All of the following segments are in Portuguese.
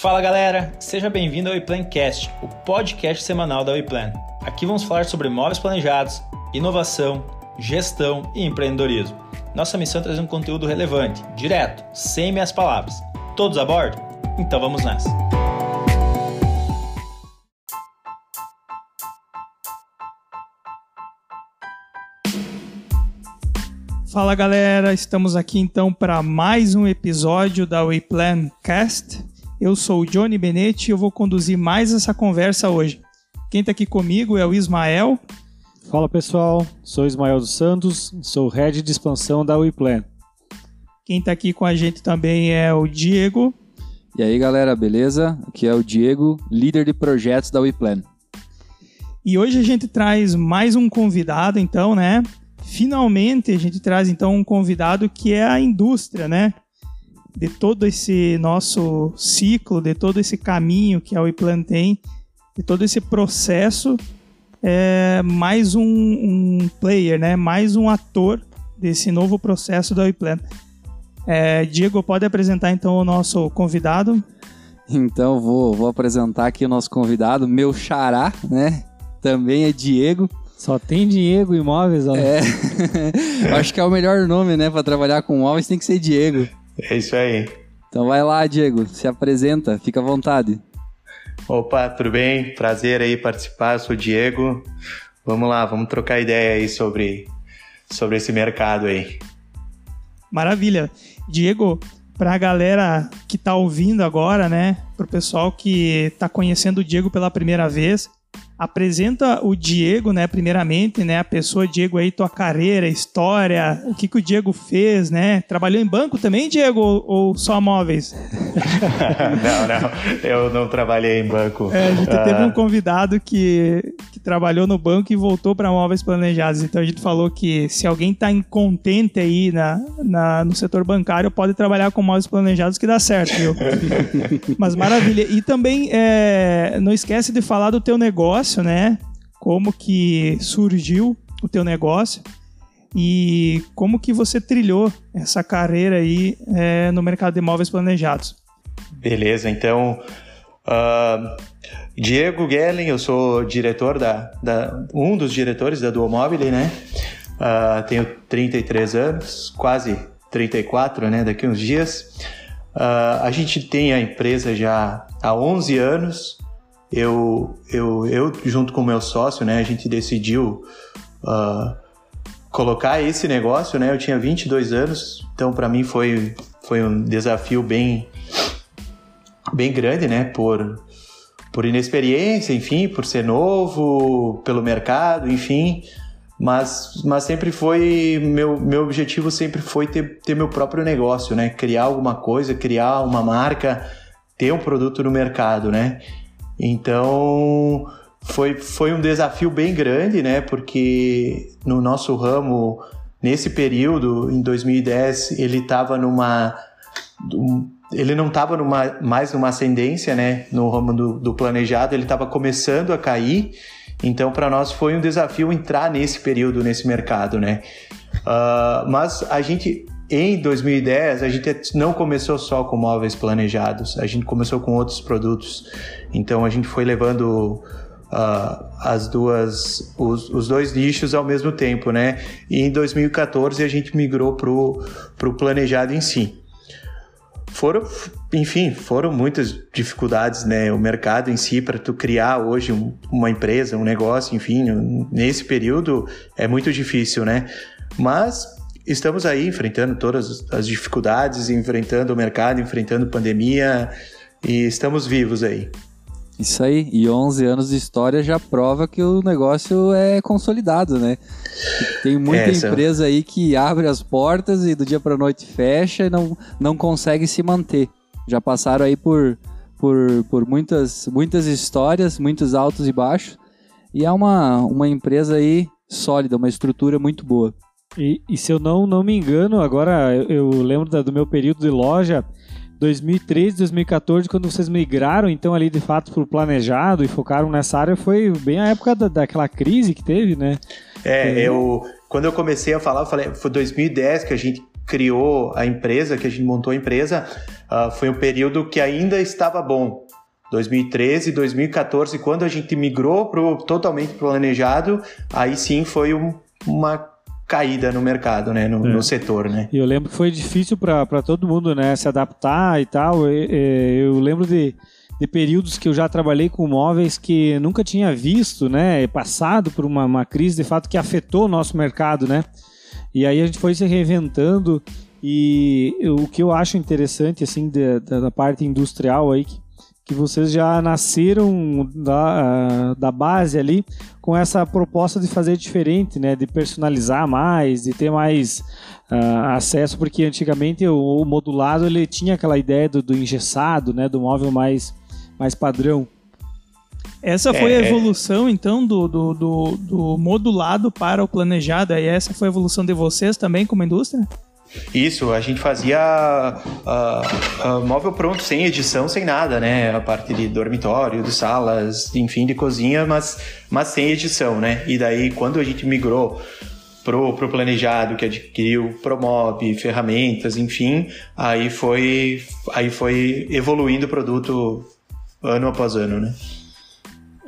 Fala galera, seja bem-vindo ao WePlancast, o podcast semanal da WePlan. Aqui vamos falar sobre móveis planejados, inovação, gestão e empreendedorismo. Nossa missão é trazer um conteúdo relevante, direto, sem meias palavras. Todos a bordo? Então vamos nessa! Fala galera, estamos aqui então para mais um episódio da WePlan Cast. Eu sou o Johnny Benetti e eu vou conduzir mais essa conversa hoje. Quem está aqui comigo é o Ismael. Fala pessoal, sou Ismael dos Santos, sou head de expansão da WePlan. Quem está aqui com a gente também é o Diego. E aí galera, beleza? Aqui é o Diego, líder de projetos da WePlan. E hoje a gente traz mais um convidado, então, né? Finalmente a gente traz então um convidado que é a indústria, né? De todo esse nosso ciclo, de todo esse caminho que a WePlan tem, de todo esse processo, é mais um, um player, né? Mais um ator desse novo processo da WePlan. É, Diego, pode apresentar então o nosso convidado? Então vou, vou apresentar aqui o nosso convidado, meu xará, né? Também é Diego. Só tem Diego Imóveis, ó. É. Acho que é o melhor nome, né, para trabalhar com móveis tem que ser Diego. É isso aí. Então vai lá, Diego, se apresenta, fica à vontade. Opa, tudo bem? Prazer aí participar, eu sou o Diego. Vamos lá, vamos trocar ideia aí sobre, sobre esse mercado aí. Maravilha. Diego, para a galera que está ouvindo agora, né, para o pessoal que está conhecendo o Diego pela primeira vez, apresenta o Diego, né, primeiramente, né, a pessoa Diego aí, tua carreira, história, o que que o Diego fez, né? Trabalhou em banco também, Diego, ou, ou só móveis? não, não, eu não trabalhei em banco. É, a gente uh... teve um convidado que, que trabalhou no banco e voltou para móveis planejados, então a gente falou que se alguém está incontente aí na, na, no setor bancário, pode trabalhar com móveis planejados que dá certo, viu? Mas maravilha. E também é, não esquece de falar do teu negócio, né? Como que surgiu o teu negócio e como que você trilhou essa carreira aí é, no mercado de imóveis planejados. Beleza, então uh, Diego Gellen, eu sou diretor da, da, um dos diretores da Duomobile, né? Uh, tenho 33 anos, quase 34, né? Daqui uns dias. Uh, a gente tem a empresa já há 11 anos. Eu, eu, eu junto com o meu sócio, né? A gente decidiu uh, colocar esse negócio, né? Eu tinha 22 anos, então para mim foi, foi um desafio bem, bem grande, né? Por, por inexperiência, enfim, por ser novo, pelo mercado, enfim. Mas, mas sempre foi meu, meu objetivo sempre foi ter, ter meu próprio negócio, né? Criar alguma coisa, criar uma marca, ter um produto no mercado, né? Então foi, foi um desafio bem grande, né? Porque no nosso ramo, nesse período, em 2010, ele estava numa. Ele não estava mais numa ascendência, né? No ramo do, do planejado, ele estava começando a cair. Então, para nós foi um desafio entrar nesse período, nesse mercado, né? Uh, mas a gente, em 2010, a gente não começou só com móveis planejados, a gente começou com outros produtos. Então, a gente foi levando uh, as duas, os, os, dois nichos ao mesmo tempo, né? E em 2014 a gente migrou para o planejado em si. Foram, enfim, foram muitas dificuldades, né? O mercado em si, para tu criar hoje um, uma empresa, um negócio, enfim, nesse período é muito difícil, né? Mas estamos aí enfrentando todas as dificuldades, enfrentando o mercado, enfrentando pandemia e estamos vivos aí. Isso aí, e 11 anos de história já prova que o negócio é consolidado, né? Tem muita Essa. empresa aí que abre as portas e do dia para noite fecha e não, não consegue se manter. Já passaram aí por, por, por muitas, muitas histórias, muitos altos e baixos, e é uma, uma empresa aí sólida, uma estrutura muito boa. E, e se eu não, não me engano, agora eu, eu lembro da, do meu período de loja, 2013, 2014, quando vocês migraram, então, ali de fato para o planejado e focaram nessa área, foi bem a época da, daquela crise que teve, né? É, eu. Quando eu comecei a falar, eu falei, foi 2010 que a gente criou a empresa, que a gente montou a empresa, uh, foi um período que ainda estava bom. 2013, 2014, quando a gente migrou pro, totalmente planejado, aí sim foi um, uma caída no mercado, né, no, é. no setor, né. E eu lembro que foi difícil para todo mundo, né, se adaptar e tal. Eu, eu lembro de, de períodos que eu já trabalhei com móveis que nunca tinha visto, né, passado por uma, uma crise de fato que afetou o nosso mercado, né. E aí a gente foi se reinventando e o que eu acho interessante, assim, da, da parte industrial aí, que, que vocês já nasceram da, da base ali com essa proposta de fazer diferente, né? De personalizar mais, de ter mais uh, acesso, porque antigamente o, o, modulado ele tinha aquela ideia do, do engessado, né? Do móvel mais, mais padrão. Essa foi é, a evolução, então, do, do, do, do, modulado para o planejado. E essa foi a evolução de vocês também como indústria? Isso, a gente fazia uh, uh, móvel pronto, sem edição, sem nada, né? A parte de dormitório, de salas, enfim, de cozinha, mas, mas sem edição, né? E daí, quando a gente migrou pro, pro planejado, que adquiriu Promob, ferramentas, enfim, aí foi, aí foi evoluindo o produto ano após ano, né?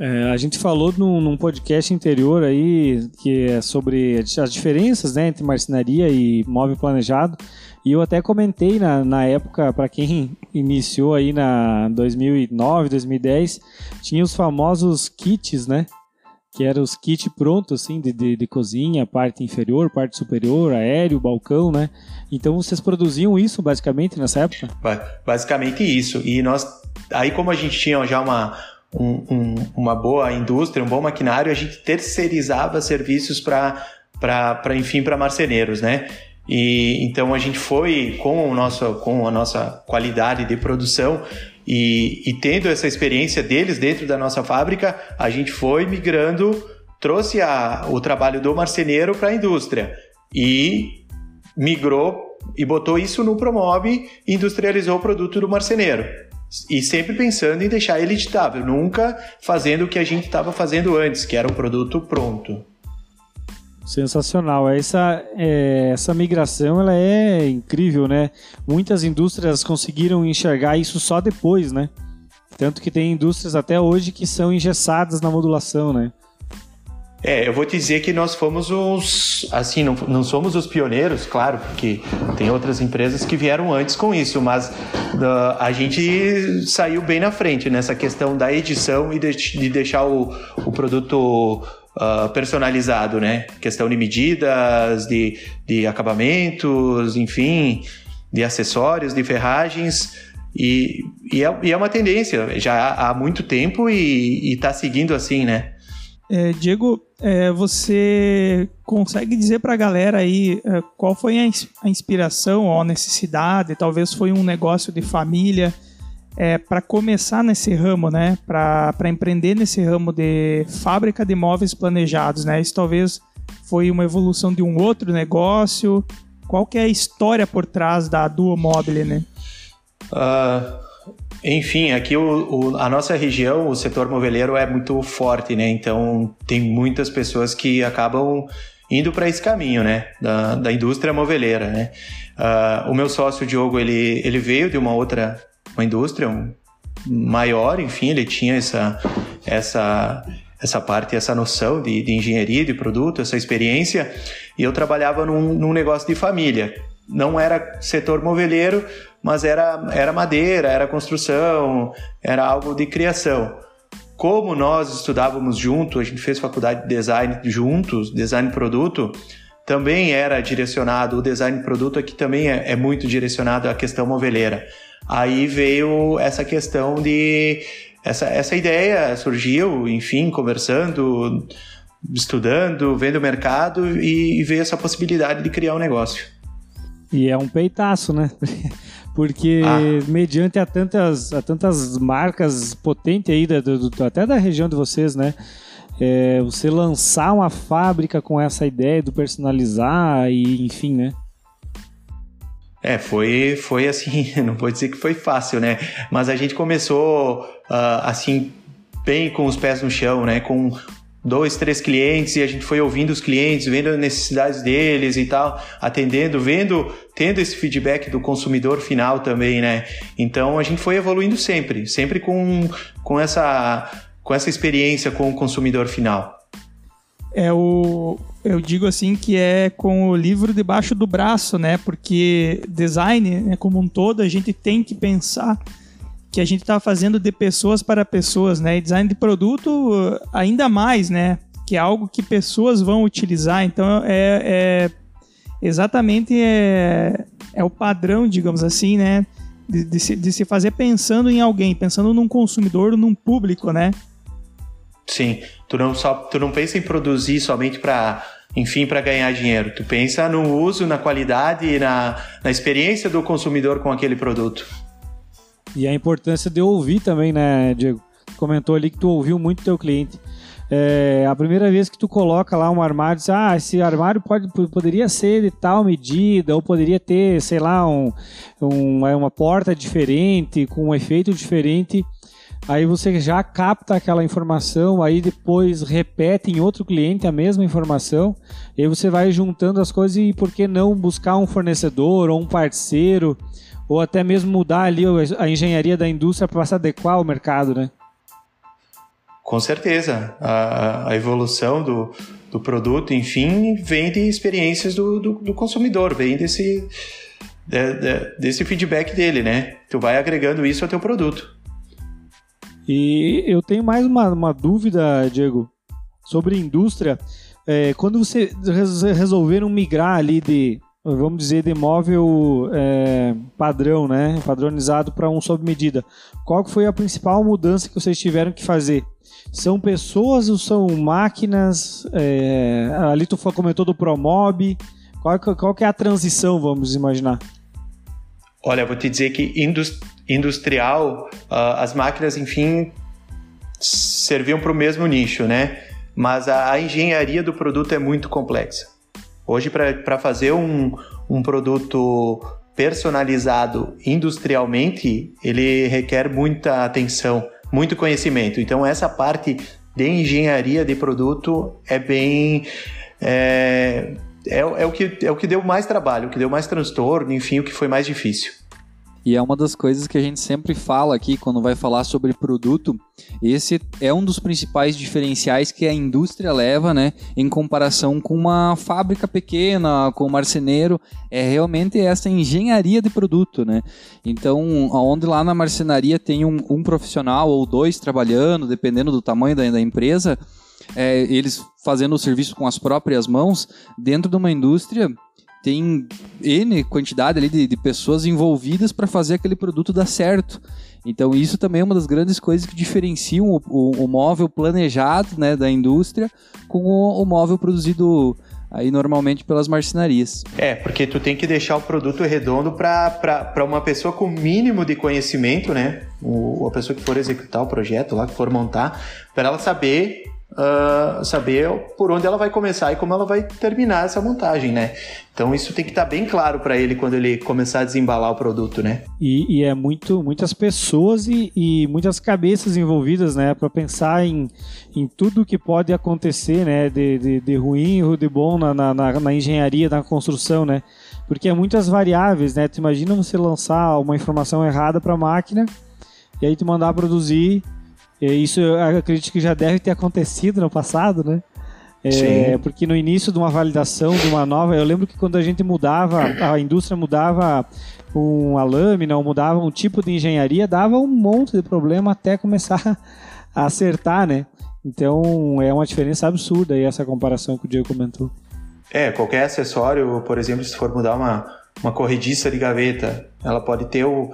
É, a gente falou num, num, podcast anterior aí que é sobre as diferenças né, entre marcenaria e móvel planejado. E eu até comentei na, na época, para quem iniciou aí na 2009, 2010, tinha os famosos kits, né? Que eram os kits prontos, assim, de, de, de cozinha, parte inferior, parte superior, aéreo, balcão, né? Então vocês produziam isso basicamente nessa época? Basicamente isso. E nós, aí como a gente tinha já uma um, um, uma boa indústria, um bom maquinário, a gente terceirizava serviços para, enfim, para marceneiros, né? E então a gente foi com, o nosso, com a nossa qualidade de produção e, e tendo essa experiência deles dentro da nossa fábrica, a gente foi migrando, trouxe a, o trabalho do marceneiro para a indústria e migrou e botou isso no Promob e industrializou o produto do marceneiro. E sempre pensando em deixar ele editável, nunca fazendo o que a gente estava fazendo antes, que era um produto pronto. Sensacional. Essa, é, essa migração ela é incrível, né? Muitas indústrias conseguiram enxergar isso só depois, né? Tanto que tem indústrias até hoje que são engessadas na modulação, né? É, eu vou dizer que nós fomos os. Assim, não, não somos os pioneiros, claro, porque tem outras empresas que vieram antes com isso, mas uh, a gente saiu bem na frente nessa questão da edição e de, de deixar o, o produto uh, personalizado, né? Questão de medidas, de, de acabamentos, enfim, de acessórios, de ferragens. E, e, é, e é uma tendência já há muito tempo e está seguindo assim, né? É, Diego, é, você consegue dizer para a galera aí é, qual foi a, a, inspiração ou a necessidade? Talvez foi um negócio de família é, para começar nesse ramo, né? Para empreender nesse ramo de fábrica de móveis planejados, né? Isso talvez foi uma evolução de um outro negócio. Qual que é a história por trás da Duo Mobile, né? Uh, enfim, aqui o, o, a nossa região, o setor moveleiro é muito forte, né? Então tem muitas pessoas que acabam indo para esse caminho, né? Da, da indústria moveleira, né? Uh, o meu sócio Diogo, ele, ele veio de uma outra uma indústria um, maior, enfim, ele tinha essa essa essa parte, essa noção de, de engenharia de produto, essa experiência, e eu trabalhava num, num negócio de família. Não era setor moveleiro, mas era, era madeira, era construção, era algo de criação. Como nós estudávamos junto, a gente fez faculdade de design juntos, design produto, também era direcionado, o design produto aqui também é, é muito direcionado à questão moveleira. Aí veio essa questão de. Essa, essa ideia surgiu, enfim, conversando, estudando, vendo o mercado e, e veio essa possibilidade de criar um negócio. E é um peitaço, né? Porque ah. mediante a tantas, a tantas marcas potentes aí, da, do, até da região de vocês, né? É, você lançar uma fábrica com essa ideia do personalizar e enfim, né? É, foi, foi assim, não vou dizer que foi fácil, né? Mas a gente começou uh, assim, bem com os pés no chão, né? Com dois, três clientes e a gente foi ouvindo os clientes, vendo as necessidades deles e tal, atendendo, vendo, tendo esse feedback do consumidor final também, né? Então a gente foi evoluindo sempre, sempre com, com, essa, com essa experiência com o consumidor final. É o, eu digo assim que é com o livro debaixo do braço, né? Porque design, né, como um todo, a gente tem que pensar que a gente está fazendo de pessoas para pessoas, né? E design de produto ainda mais, né? Que é algo que pessoas vão utilizar. Então é, é exatamente é, é o padrão, digamos assim, né? De, de, se, de se fazer pensando em alguém, pensando num consumidor, num público, né? Sim, tu não só tu não pensa em produzir somente para enfim, para ganhar dinheiro. Tu pensa no uso, na qualidade e na, na experiência do consumidor com aquele produto. E a importância de ouvir também, né, Diego? Comentou ali que tu ouviu muito teu cliente. É, a primeira vez que tu coloca lá um armário, diz, ah, esse armário pode, poderia ser de tal medida, ou poderia ter, sei lá, um, um, é uma porta diferente, com um efeito diferente. Aí você já capta aquela informação, aí depois repete em outro cliente a mesma informação, e aí você vai juntando as coisas e por que não buscar um fornecedor ou um parceiro ou até mesmo mudar ali a engenharia da indústria para se adequar ao mercado, né? Com certeza. A, a evolução do, do produto, enfim, vem de experiências do, do, do consumidor, vem desse, de, de, desse feedback dele, né? Tu vai agregando isso ao teu produto. E eu tenho mais uma, uma dúvida, Diego, sobre indústria. É, quando você resolveram migrar ali de vamos dizer, de móvel é, padrão, né, padronizado para um sob medida. Qual foi a principal mudança que vocês tiveram que fazer? São pessoas ou são máquinas? É, ali tu comentou do Promob. Qual, qual que é a transição, vamos imaginar? Olha, vou te dizer que industrial, uh, as máquinas, enfim, serviam para o mesmo nicho, né? Mas a, a engenharia do produto é muito complexa. Hoje, para fazer um, um produto personalizado industrialmente, ele requer muita atenção, muito conhecimento. Então, essa parte de engenharia de produto é bem. É, é, é, o que, é o que deu mais trabalho, o que deu mais transtorno, enfim, o que foi mais difícil. E é uma das coisas que a gente sempre fala aqui quando vai falar sobre produto. Esse é um dos principais diferenciais que a indústria leva, né, em comparação com uma fábrica pequena, com um marceneiro, é realmente essa engenharia de produto, né? Então, onde lá na marcenaria tem um, um profissional ou dois trabalhando, dependendo do tamanho da, da empresa, é, eles fazendo o serviço com as próprias mãos, dentro de uma indústria tem N quantidade ali de, de pessoas envolvidas para fazer aquele produto dar certo. Então isso também é uma das grandes coisas que diferenciam o, o, o móvel planejado né, da indústria com o, o, móvel produzido aí normalmente pelas marcenarias. É, porque tu tem que deixar o produto redondo para uma pessoa com mínimo de conhecimento, né? O, a pessoa que for executar o projeto lá, que for montar, para ela saber uh, saber por onde ela vai começar e como ela vai terminar essa montagem, né? Então isso tem que estar tá bem claro para ele quando ele começar a desembalar o produto, né? E, e é muito, muitas pessoas e, e muitas cabeças envolvidas, né? Para pensar em, em tudo que pode acontecer, né? De, de, de ruim ou de bom na, na, na engenharia, na construção, né? Porque é muitas variáveis, né? Tu imagina você lançar uma informação errada para a máquina e aí tu mandar produzir isso eu acredito que já deve ter acontecido no passado, né? É, porque no início de uma validação de uma nova, eu lembro que quando a gente mudava, a indústria mudava uma lâmina ou mudava um tipo de engenharia, dava um monte de problema até começar a acertar, né? Então é uma diferença absurda aí essa comparação que o Diego comentou. É, qualquer acessório, por exemplo, se for mudar uma, uma corrediça de gaveta, ela pode ter o,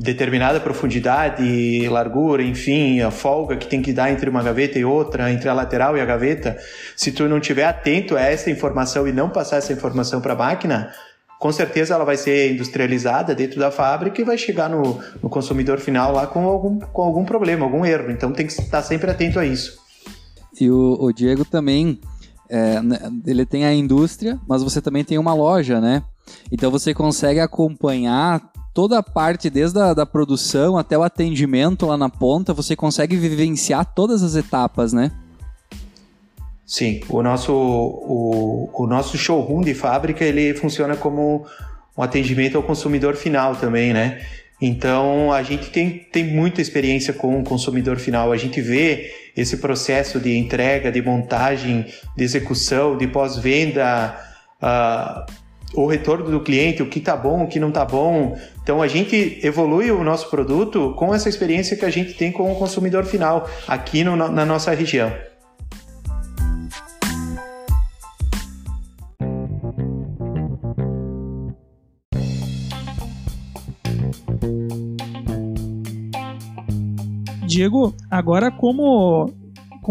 determinada profundidade, largura, enfim, a folga que tem que dar entre uma gaveta e outra, entre a lateral e a gaveta, se tu não tiver atento a essa informação e não passar essa informação para a máquina, com certeza ela vai ser industrializada dentro da fábrica e vai chegar no, no consumidor final lá com algum, com algum problema, algum erro. Então tem que estar sempre atento a isso. E o, o Diego também, é, né, ele tem a indústria, mas você também tem uma loja, né? Então você consegue acompanhar toda a parte, desde a da produção até o atendimento lá na ponta, você consegue vivenciar todas as etapas, né? Sim, o nosso, o, o nosso showroom de fábrica ele funciona como um atendimento ao consumidor final também, né? Então a gente tem, tem muita experiência com o consumidor final. A gente vê esse processo de entrega, de montagem, de execução, de pós-venda, uh, o retorno do cliente, o que tá bom, o que não tá bom. Então a gente evolui o nosso produto com essa experiência que a gente tem com o consumidor final aqui no, na nossa região. Diego, agora como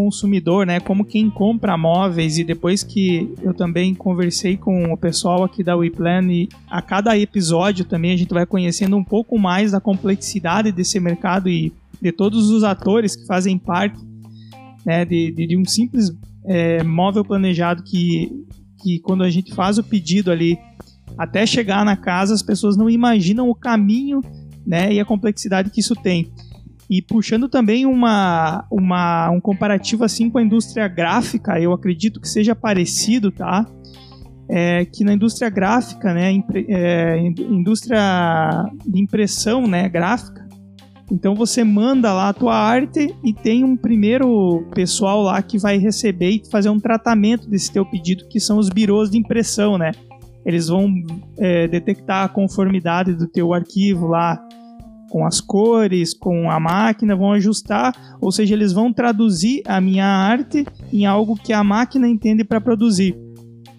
consumidor, né, como quem compra móveis e depois que eu também conversei com o pessoal aqui da WePlan e a cada episódio também a gente vai conhecendo um pouco mais da complexidade desse mercado e de todos os atores que fazem parte né, de, de, de um simples é, móvel planejado que, que quando a gente faz o pedido ali até chegar na casa as pessoas não imaginam o caminho né, e a complexidade que isso tem. E puxando também uma, uma, um comparativo assim com a indústria gráfica, eu acredito que seja parecido, tá? É, que na indústria gráfica, né, é, indústria de impressão, né, gráfica, então você manda lá a tua arte e tem um primeiro pessoal lá que vai receber e fazer um tratamento desse teu pedido, que são os birôs de impressão, né? Eles vão é, detectar a conformidade do teu arquivo lá com as cores, com a máquina, vão ajustar, ou seja, eles vão traduzir a minha arte em algo que a máquina entende para produzir.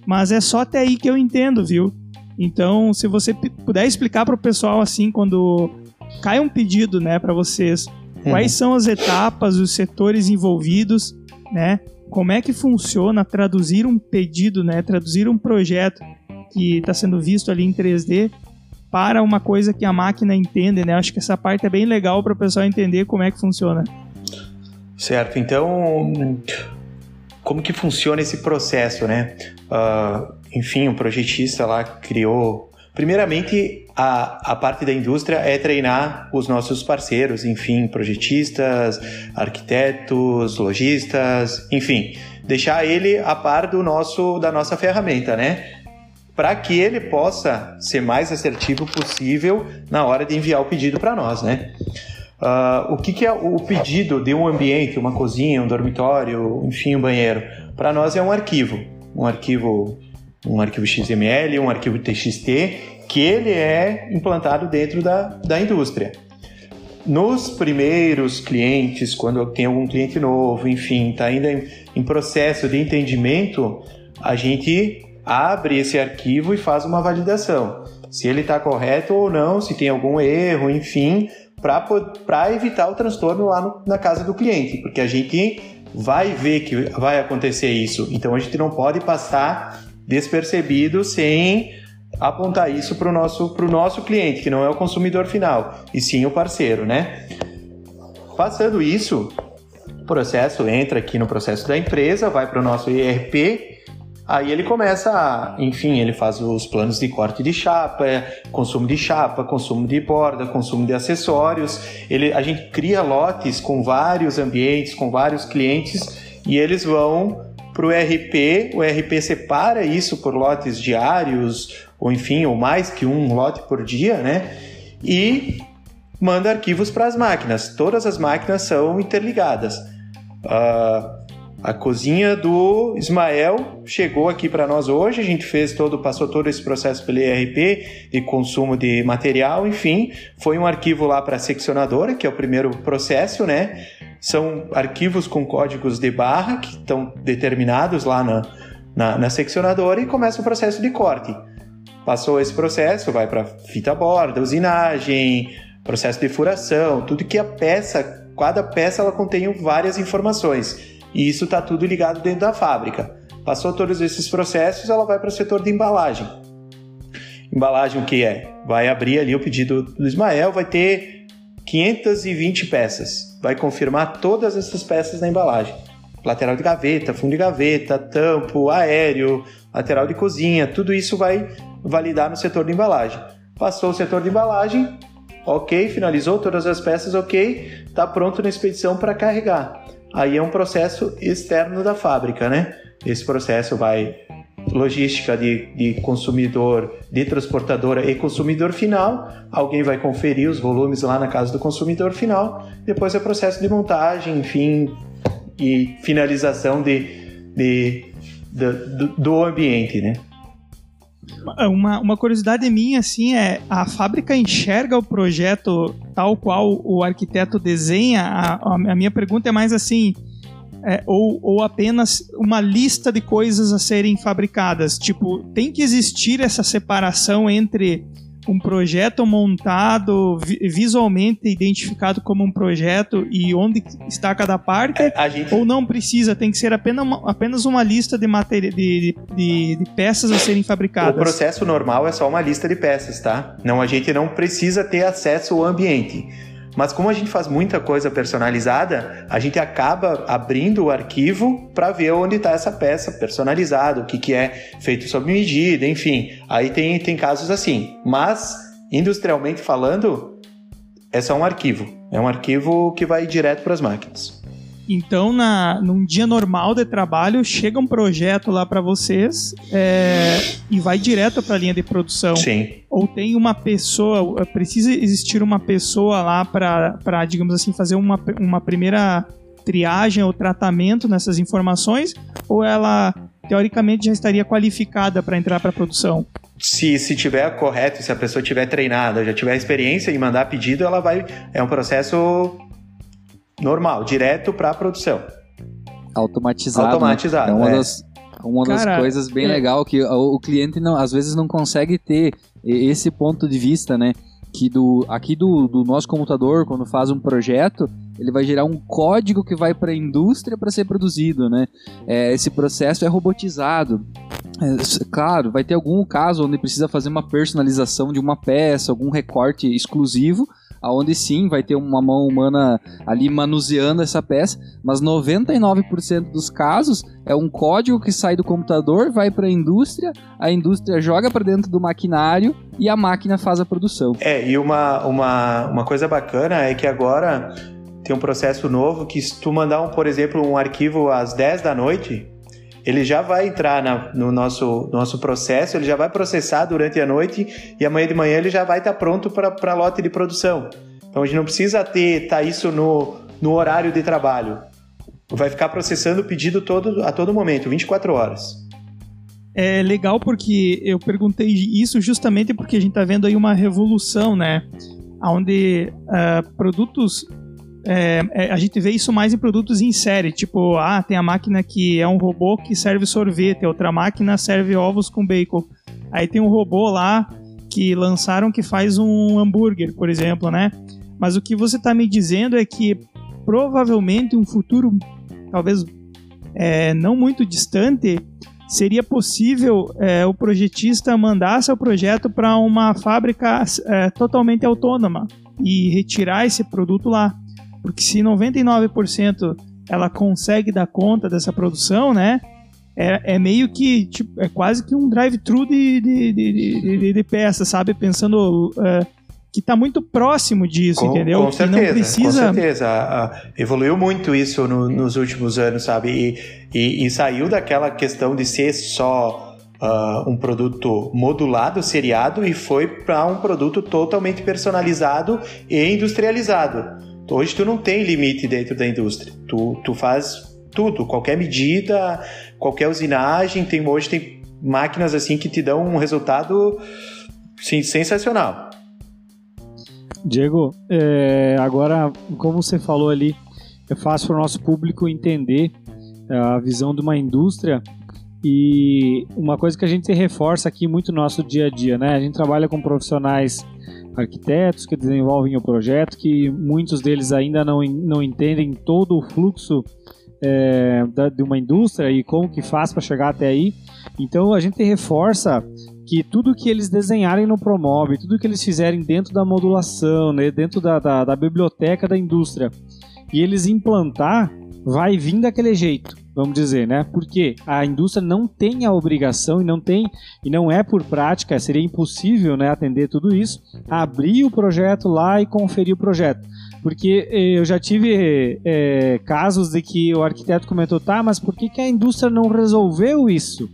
Mas é só até aí que eu entendo, viu? Então, se você puder explicar para o pessoal assim, quando cai um pedido, né, para vocês, uhum. quais são as etapas, os setores envolvidos, né? Como é que funciona traduzir um pedido, né? Traduzir um projeto que está sendo visto ali em 3D para uma coisa que a máquina entende, né? Acho que essa parte é bem legal para o pessoal entender como é que funciona. Certo, então como que funciona esse processo, né? Uh, enfim, o um projetista lá criou. Primeiramente, a, a parte da indústria é treinar os nossos parceiros, enfim, projetistas, arquitetos, lojistas, enfim, deixar ele a par do nosso da nossa ferramenta, né? Para que ele possa ser mais assertivo possível na hora de enviar o pedido para nós, né? Uh, o que, que, é o pedido de um ambiente, uma cozinha, um dormitório, enfim, um banheiro? Para nós é um arquivo, um arquivo, um arquivo XML, um arquivo TXT, que ele é implantado dentro da, da indústria. Nos primeiros clientes, quando tem algum cliente novo, enfim, está ainda em, em processo de entendimento, a gente abre esse arquivo e faz uma validação. Se ele está correto ou não, se tem algum erro, enfim, para evitar o transtorno lá no, na casa do cliente, porque a gente vai ver que vai acontecer isso. Então a gente não pode passar despercebido sem apontar isso para o nosso, nosso cliente, que não é o consumidor final, e sim o parceiro, né? Passando isso, o processo entra aqui no processo da empresa, vai para o nosso ERP Aí ele começa, a, enfim, ele faz os planos de corte de chapa, consumo de chapa, consumo de borda, consumo de acessórios. Ele, a gente cria lotes com vários ambientes, com vários clientes e eles vão para o RP. O RP separa isso por lotes diários, ou enfim, ou mais que um lote por dia, né? E manda arquivos para as máquinas. Todas as máquinas são interligadas. Uh, a cozinha do Ismael chegou aqui para nós hoje. A gente fez todo, passou todo esse processo pelo ERP de consumo de material, enfim, foi um arquivo lá para a seccionadora, que é o primeiro processo, né? São arquivos com códigos de barra que estão determinados lá na, na, na seccionadora e começa o processo de corte. Passou esse processo, vai para fita borda, usinagem, processo de furação, tudo que a peça, cada peça ela contém várias informações. E isso está tudo ligado dentro da fábrica. Passou todos esses processos, ela vai para o setor de embalagem. Embalagem o que é? Vai abrir ali o pedido do Ismael, vai ter 520 peças. Vai confirmar todas essas peças na embalagem. Lateral de gaveta, fundo de gaveta, tampo, aéreo, lateral de cozinha, tudo isso vai validar no setor de embalagem. Passou o setor de embalagem, ok, finalizou todas as peças, ok, está pronto na expedição para carregar aí é um processo externo da fábrica, né? esse processo vai logística de, de consumidor, de transportadora e consumidor final. Alguém vai conferir os volumes lá na casa do consumidor final. Depois é processo de montagem, enfim, e finalização de, de, de do, do ambiente, né? Uma, uma curiosidade minha, assim, é a fábrica enxerga o projeto tal qual o arquiteto desenha? A, a minha pergunta é mais assim, é, ou, ou apenas uma lista de coisas a serem fabricadas? Tipo, tem que existir essa separação entre um projeto montado, visualmente identificado como um projeto e onde está cada parte? É, gente... Ou não precisa? Tem que ser apenas uma, apenas uma lista de, matéria, de, de, de, peças a serem fabricadas? O processo normal é só uma lista de peças, tá? Não, a gente não precisa ter acesso ao ambiente. Mas como a gente faz muita coisa personalizada, a gente acaba abrindo o arquivo para ver onde está essa peça personalizada, o que, que é feito sob medida, enfim. Aí tem, tem casos assim. Mas, industrialmente falando, é só um arquivo. É um arquivo que vai direto para as máquinas. Então, na, num dia normal de trabalho, chega um projeto lá para vocês é, e vai direto para a linha de produção. Sim. Ou tem uma pessoa, precisa existir uma pessoa lá para, digamos assim, fazer uma, uma primeira triagem ou tratamento nessas informações? Ou ela, teoricamente, já estaria qualificada para entrar para a produção? se, se tiver correto, se a pessoa tiver treinada, já tiver experiência em mandar pedido, ela vai. É um processo normal, direto para a produção. Automatizado. Né? Automatizado. Né? É uma, é. das, uma Cara, das coisas bem é. legal que o, o cliente não, às vezes não consegue ter esse ponto de vista, né? Que do, aqui do, do nosso computador, quando faz um projeto, ele vai gerar um código que vai para a indústria para ser produzido, né? É, esse processo é robotizado. É, claro, vai ter algum caso onde precisa fazer uma personalização de uma peça, algum recorte exclusivo, aonde sim vai ter uma mão humana ali manuseando essa peça, mas 99% dos casos é um código que sai do computador, vai para a indústria, a indústria joga para dentro do maquinário e a máquina faz a produção. É, e uma, uma, uma coisa bacana é que agora tem um processo novo que se tu mandar, um, por exemplo, um arquivo às 10 da noite, ele já vai entrar na, no nosso, nosso processo, ele já vai processar durante a noite e amanhã de manhã ele já vai estar tá pronto para lote de produção. Então a gente não precisa ter tá isso no, no horário de trabalho. Vai ficar processando o pedido todo, a todo momento, 24 horas. É legal porque eu perguntei isso justamente porque a gente está vendo aí uma revolução, né? Onde uh, produtos é, é, a gente vê isso mais em produtos em série, tipo, ah, tem a máquina que é um robô que serve sorvete, outra máquina serve ovos com bacon. Aí tem um robô lá que lançaram que faz um hambúrguer, por exemplo, né? Mas o que você está me dizendo é que provavelmente um futuro, talvez é, não muito distante, seria possível é, o projetista mandar seu projeto para uma fábrica é, totalmente autônoma e retirar esse produto lá. Porque se 99% ela consegue dar conta dessa produção, né? É, é meio que, tipo, é quase que um drive-thru de, de, de, de, de peça, sabe? Pensando uh, que está muito próximo disso, com, entendeu? Com certeza, não precisa... com certeza. evoluiu muito isso no, nos últimos anos, sabe? E, e, e, saiu daquela questão de ser só uh, um produto modulado, seriado, e foi para um produto totalmente personalizado e industrializado. Hoje tu não tem limite dentro da indústria. Tu, tu faz tudo, qualquer medida, qualquer usinagem. Tem, hoje tem máquinas assim que te dão um resultado sim, sensacional. Diego, é, agora, como você falou ali, é fácil para o nosso público entender é, a visão de uma indústria e uma coisa que a gente reforça aqui muito no nosso dia a dia, né? A gente trabalha com profissionais arquitetos que desenvolvem o projeto, que muitos deles ainda não, não entendem todo o fluxo é, da, de uma indústria e como que faz para chegar até aí. Então a gente reforça que tudo que eles desenharem no Promove, tudo que eles fizerem dentro da modulação, né, dentro da, da, da biblioteca da indústria, e eles implantar, vai vir daquele jeito. Vamos dizer, né? Porque a indústria não tem a obrigação e não tem e não é por prática, seria impossível, né, atender tudo isso, abrir o projeto lá e conferir o projeto. Porque eh, eu já tive é, casos de que o arquiteto comentou, tá, mas por que, que a indústria não resolveu isso?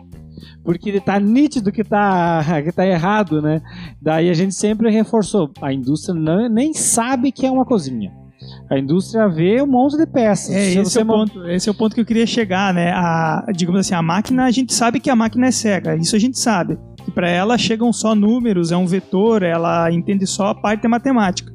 Porque está nítido que está que tá errado, né? Daí a gente sempre reforçou, a indústria não, nem sabe que é uma cozinha. A indústria vê um monte de peças. É, esse, é o ponto, esse é o ponto que eu queria chegar, né? A, digamos assim, a máquina, a gente sabe que a máquina é cega, isso a gente sabe. Que para ela chegam só números, é um vetor, ela entende só a parte matemática.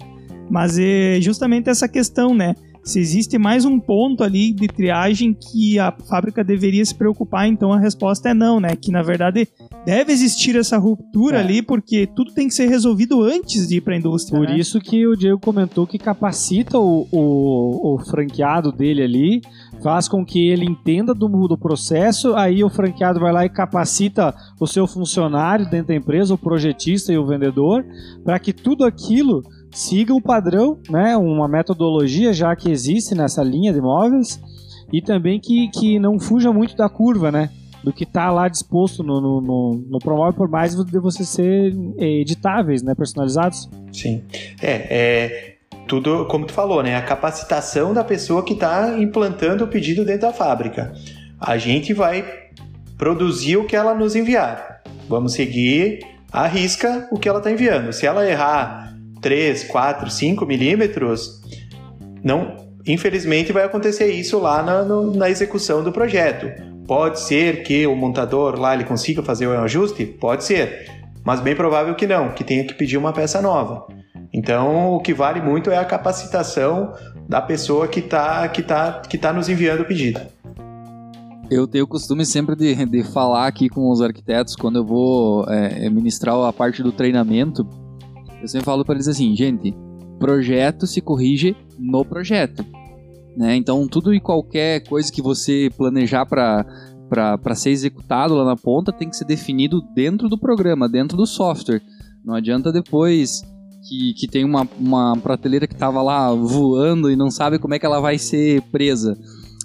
Mas é justamente essa questão, né? Se existe mais um ponto ali de triagem que a fábrica deveria se preocupar, então a resposta é não, né? Que na verdade deve existir essa ruptura é. ali, porque tudo tem que ser resolvido antes de ir para a indústria. Por né? isso que o Diego comentou que capacita o, o, o, franqueado dele ali, faz com que ele entenda do, do processo, aí o franqueado vai lá e capacita o seu funcionário dentro da empresa, o projetista e o vendedor, para que tudo aquilo siga o padrão, né, uma metodologia já que existe nessa linha de imóveis e também que, que não fuja muito da curva, né, do que está lá disposto no, no, no, no Promove, por mais de você ser é, editáveis, né, personalizados. Sim, é, é tudo como tu falou, né, a capacitação da pessoa que está implantando o pedido dentro da fábrica. A gente vai produzir o que ela nos enviar. Vamos seguir a risca o que ela está enviando. Se ela errar 3, 4, 5 milímetros, não, infelizmente vai acontecer isso lá na, no, na execução do projeto. Pode ser que o montador lá ele consiga fazer o ajuste? Pode ser, mas bem provável que não, que tenha que pedir uma peça nova. Então, o que vale muito é a capacitação da pessoa que está que tá, que tá nos enviando o pedido. Eu tenho o costume sempre de, de falar aqui com os arquitetos quando eu vou é, ministrar a parte do treinamento eu sempre falo para eles assim, gente, projeto se corrige no projeto. Né? Então, tudo e qualquer coisa que você planejar para ser executado lá na ponta tem que ser definido dentro do programa, dentro do software. Não adianta depois que, que tem uma, uma prateleira que estava lá voando e não sabe como é que ela vai ser presa.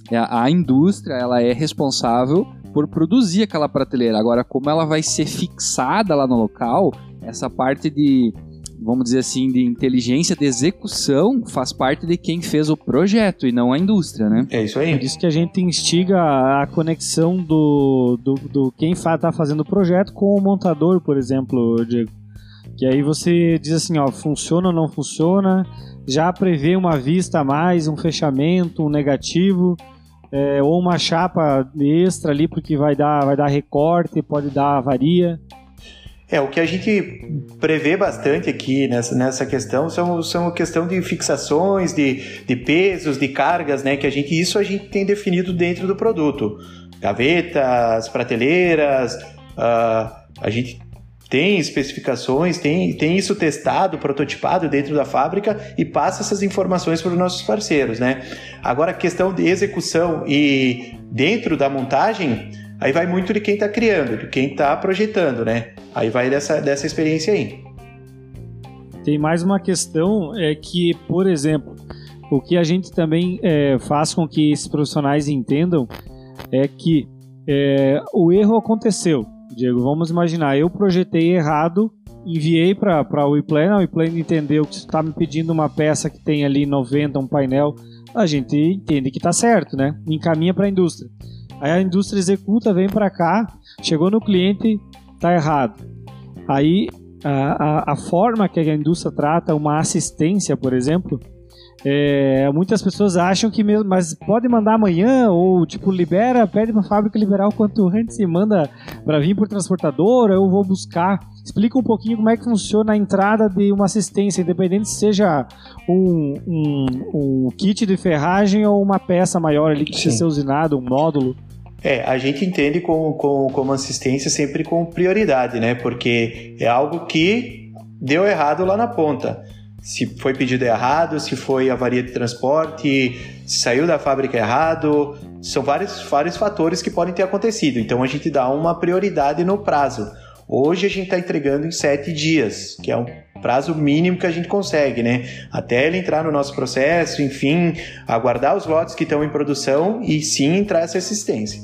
É, a, a indústria ela é responsável por produzir aquela prateleira. Agora, como ela vai ser fixada lá no local, essa parte de vamos dizer assim, de inteligência de execução faz parte de quem fez o projeto e não a indústria, né? É isso aí. Por isso que a gente instiga a conexão do, do, do quem está fazendo o projeto com o montador, por exemplo, Diego. Que aí você diz assim, ó, funciona ou não funciona, já prevê uma vista a mais, um fechamento, um negativo, é, ou uma chapa extra ali, porque vai dar, vai dar recorte, pode dar avaria. É, o que a gente prevê bastante aqui nessa, nessa questão são, são questão de fixações, de, de pesos, de cargas, né? Que a gente, isso a gente tem definido dentro do produto. Gavetas, prateleiras, uh, a gente tem especificações, tem, tem isso testado, prototipado dentro da fábrica e passa essas informações para os nossos parceiros, né? Agora, a questão de execução e dentro da montagem, Aí vai muito de quem está criando, de quem está projetando, né? Aí vai dessa, dessa experiência aí. Tem mais uma questão é que, por exemplo, o que a gente também é, faz com que esses profissionais entendam é que é, o erro aconteceu. Diego, vamos imaginar, eu projetei errado, enviei para o WePlan, o WePlan entendeu que está me pedindo uma peça que tem ali 90, um painel, a gente entende que está certo, né? Encaminha para a indústria. Aí a indústria executa, vem para cá, chegou no cliente, tá errado. Aí a, a, a, forma que a indústria trata uma assistência, por exemplo, é, muitas pessoas acham que mesmo, mas pode mandar amanhã ou tipo libera, pede para a fábrica liberar o quanto antes e manda para vir por transportadora, eu vou buscar. Explica um pouquinho como é que funciona a entrada de uma assistência, independente se seja um, um, um kit de ferragem ou uma peça maior ali que precisa ser usinado, um módulo. É, a gente entende como, como, como assistência sempre com prioridade, né? Porque é algo que deu errado lá na ponta. Se foi pedido errado, se foi avaria de transporte, se saiu da fábrica errado, são vários, vários fatores que podem ter acontecido. Então a gente dá uma prioridade no prazo. Hoje a gente está entregando em sete dias, que é um prazo mínimo que a gente consegue, né? Até ele entrar no nosso processo, enfim, aguardar os lotes que estão em produção e sim entrar essa assistência.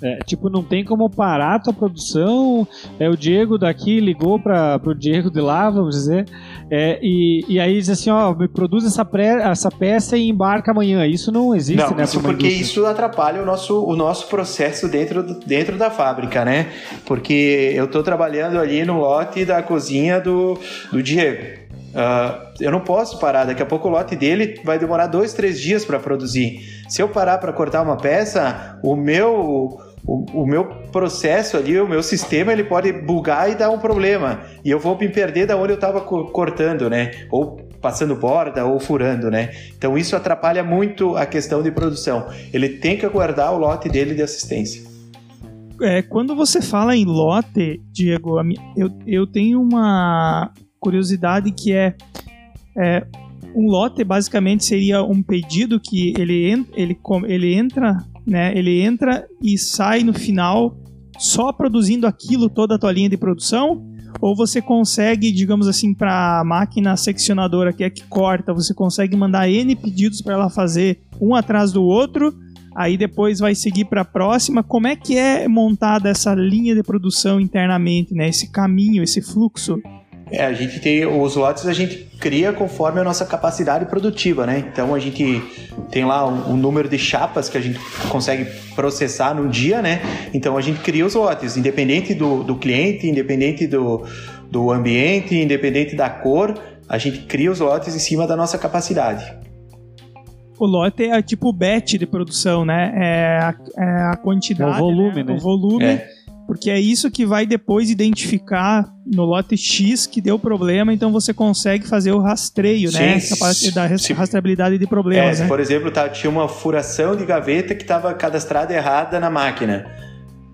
É, tipo, não tem como parar a tua produção. É, o Diego daqui ligou para o Diego de lá, vamos dizer, é, e, e aí diz assim, ó, produz essa, pré, essa peça e embarca amanhã. Isso não existe, não, né? Isso porque indústria. isso atrapalha o nosso, o nosso processo dentro, dentro da fábrica, né? Porque eu estou trabalhando ali no lote da cozinha do, do Diego. Uh, eu não posso parar, daqui a pouco o lote dele vai demorar dois, três dias para produzir. Se eu parar para cortar uma peça, o meu o, o, meu processo ali, o meu sistema, ele pode bugar e dar um problema. E eu vou me perder da onde eu estava cortando, né? Ou passando borda ou furando, né? Então isso atrapalha muito a questão de produção. Ele tem que aguardar o lote dele de assistência. É, quando você fala em lote, Diego, eu, eu tenho uma curiosidade que é, é um lote basicamente seria um pedido que ele, ele, ele entra né? Ele entra e sai no final só produzindo aquilo toda a tua linha de produção? Ou você consegue, digamos assim, para a máquina seccionadora que é que corta, você consegue mandar N pedidos para ela fazer um atrás do outro, aí depois vai seguir para a próxima. Como é que é montada essa linha de produção internamente, né? Esse caminho, esse fluxo? É, a gente tem os lotes a gente cria conforme a nossa capacidade produtiva, né? Então a gente tem lá um, um, número de chapas que a gente consegue processar num dia, né? Então a gente cria os lotes, independente do, do cliente, independente do, do ambiente, independente da cor, a gente cria os lotes em cima da nossa capacidade. O lote é tipo o batch de produção, né? É a, é a quantidade, é o volume, né? né? O volume. É porque é isso que vai depois identificar no lote X que deu problema, então você consegue fazer o rastreio, Sim, né? Essa parte da rastreabilidade de problemas. É, né? Por exemplo, tá, tinha uma furação de gaveta que estava cadastrada errada na máquina.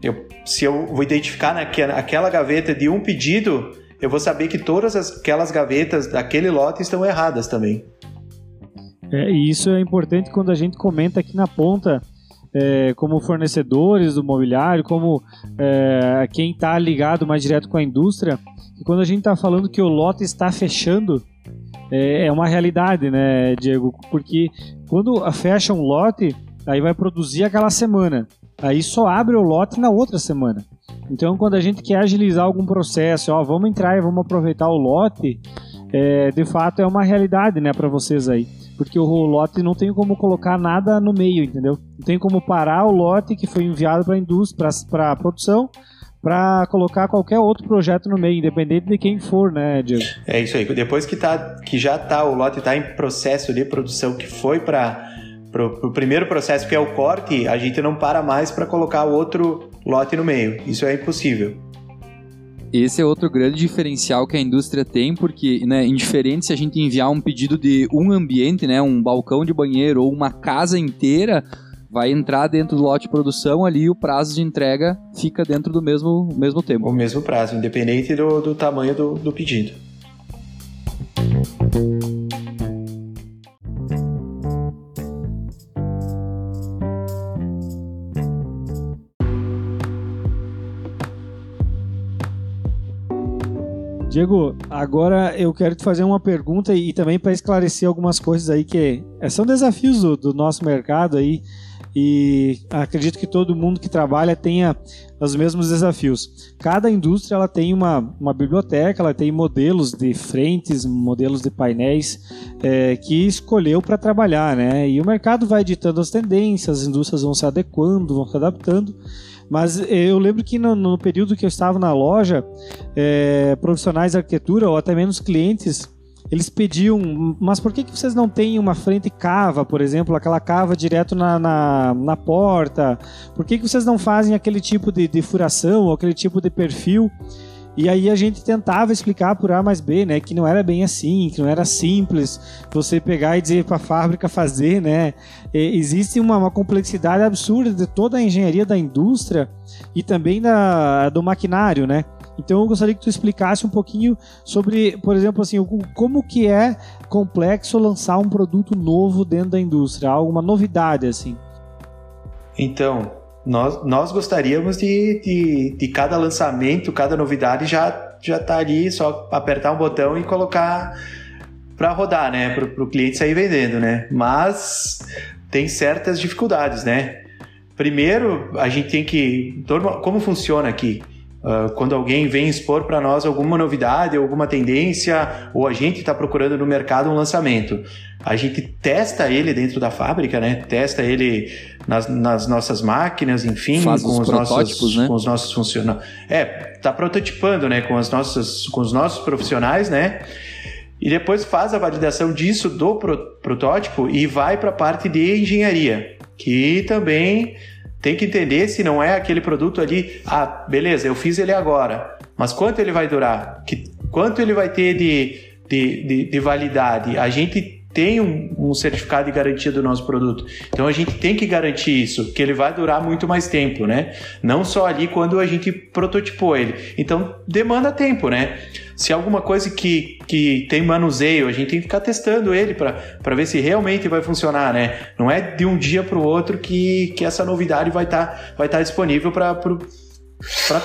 Eu, se eu vou identificar naquela, aquela gaveta de um pedido, eu vou saber que todas aquelas gavetas daquele lote estão erradas também. É, e isso é importante quando a gente comenta aqui na ponta é, como fornecedores do mobiliário, como é, quem está ligado mais direto com a indústria. Quando a gente está falando que o lote está fechando, é, é, uma realidade, né, Diego? Porque quando fecha um lote, aí vai produzir aquela semana. Aí só abre o lote na outra semana. Então, quando a gente quer agilizar algum processo, ó, vamos entrar e vamos aproveitar o lote, é, de fato é uma realidade, né, para vocês aí porque o lote não tem como colocar nada no meio, entendeu? Não tem como parar o lote que foi enviado para a indústria, para a produção, para colocar qualquer outro projeto no meio, independente de quem for, né, Diego? É isso aí. Depois que, tá, que já tá, o lote está em processo de produção, que foi para o primeiro processo, que é o corte, a gente não para mais para colocar outro lote no meio. Isso é impossível. Esse é outro grande diferencial que a indústria tem, porque, né, indiferente se a gente enviar um pedido de um ambiente, né, um balcão de banheiro ou uma casa inteira, vai entrar dentro do lote de produção ali e o prazo de entrega fica dentro do mesmo, mesmo tempo. O mesmo prazo, independente do, do tamanho do, do pedido. Diego, agora eu quero te fazer uma pergunta e, também para esclarecer algumas coisas aí que é, são desafios do, do, nosso mercado aí e acredito que todo mundo que trabalha tenha os mesmos desafios. Cada indústria ela tem uma, uma biblioteca, ela tem modelos de frentes, modelos de painéis é, que escolheu para trabalhar, né? E o mercado vai ditando as tendências, as indústrias vão se adequando, vão se adaptando. Mas eu lembro que no, no período que eu estava na loja, é, profissionais de arquitetura ou até menos clientes, eles pediam, mas por que, que vocês não têm uma frente cava, por exemplo, aquela cava direto na, na, na porta? Por que, que vocês não fazem aquele tipo de, de furação ou aquele tipo de perfil? E aí a gente tentava explicar por A mais B, né, que não era bem assim, que não era simples você pegar e dizer para a fábrica fazer, né? E existe uma, uma, complexidade absurda de toda a engenharia da indústria e também da, do maquinário, né? Então eu gostaria que tu explicasse um pouquinho sobre, por exemplo, assim, como que é complexo lançar um produto novo dentro da indústria, alguma novidade assim. Então, nós, nós gostaríamos de, de, de cada lançamento, cada novidade já já tá ali, só apertar um botão e colocar para rodar, né? Para o cliente sair vendendo, né? Mas tem certas dificuldades, né? Primeiro, a gente tem que. Como funciona aqui? Uh, quando alguém vem expor para nós alguma novidade, alguma tendência, ou a gente está procurando no mercado um lançamento, a gente testa ele dentro da fábrica, né? Testa ele nas, nas nossas máquinas, enfim, Faz com os, os nossos, né? com os nossos funcionários. É, tá prototipando, né? Com as nossas, com os nossos profissionais, né? E depois faz a validação disso do pro, protótipo e vai para a parte de engenharia, que também tem que entender se não é aquele produto ali, ah, beleza, eu fiz ele agora, mas quanto ele vai durar? Que, quanto ele vai ter de, de, de, de validade? A gente tem um, um, certificado de garantia do nosso produto. Então a gente tem que garantir isso, que ele vai durar muito mais tempo, né? Não só ali quando a gente prototipou ele. Então demanda tempo, né? Se alguma coisa que, que tem manuseio, a gente tem que ficar testando ele para ver se realmente vai funcionar, né? Não é de um dia para o outro que, que essa novidade vai estar tá, vai tá disponível para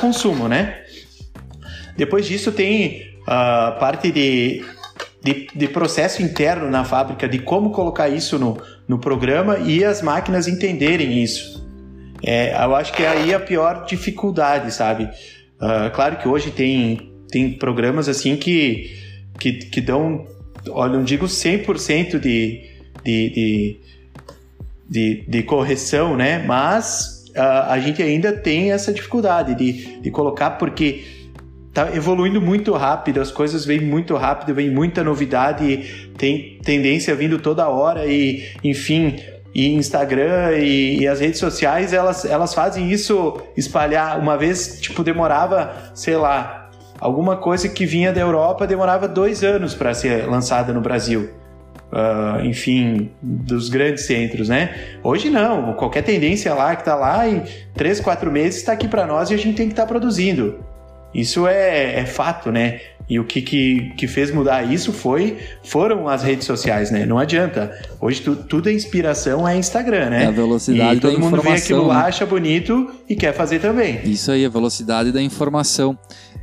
consumo, né? Depois disso tem a parte de de, de, processo interno na fábrica, de como colocar isso no, no programa e as máquinas entenderem isso. É, eu acho que é aí a pior dificuldade, sabe? Uh, claro que hoje tem, tem programas assim que, que, que dão, olha, não digo 100% de, de, de, de, de correção, né? Mas uh, a gente ainda tem essa dificuldade de, de colocar, porque tá evoluindo muito rápido, as coisas vêm muito rápido, vem muita novidade, tem tendência vindo toda hora e, enfim, e Instagram e, e, as redes sociais, elas, elas fazem isso espalhar. Uma vez, tipo, demorava, sei lá, alguma coisa que vinha da Europa demorava dois anos para ser lançada no Brasil. Uh, enfim, dos grandes centros, né? Hoje não, qualquer tendência lá que está lá em três, quatro meses está aqui para nós e a gente tem que estar tá produzindo. Isso é, é, fato, né? E o que, que, que, fez mudar isso foi foram as redes sociais, né? Não adianta. Hoje tu, tudo é inspiração é Instagram, né? É a velocidade e todo da mundo informação, vê aquilo lá, né? acha bonito e quer fazer também. Isso aí, a velocidade da informação.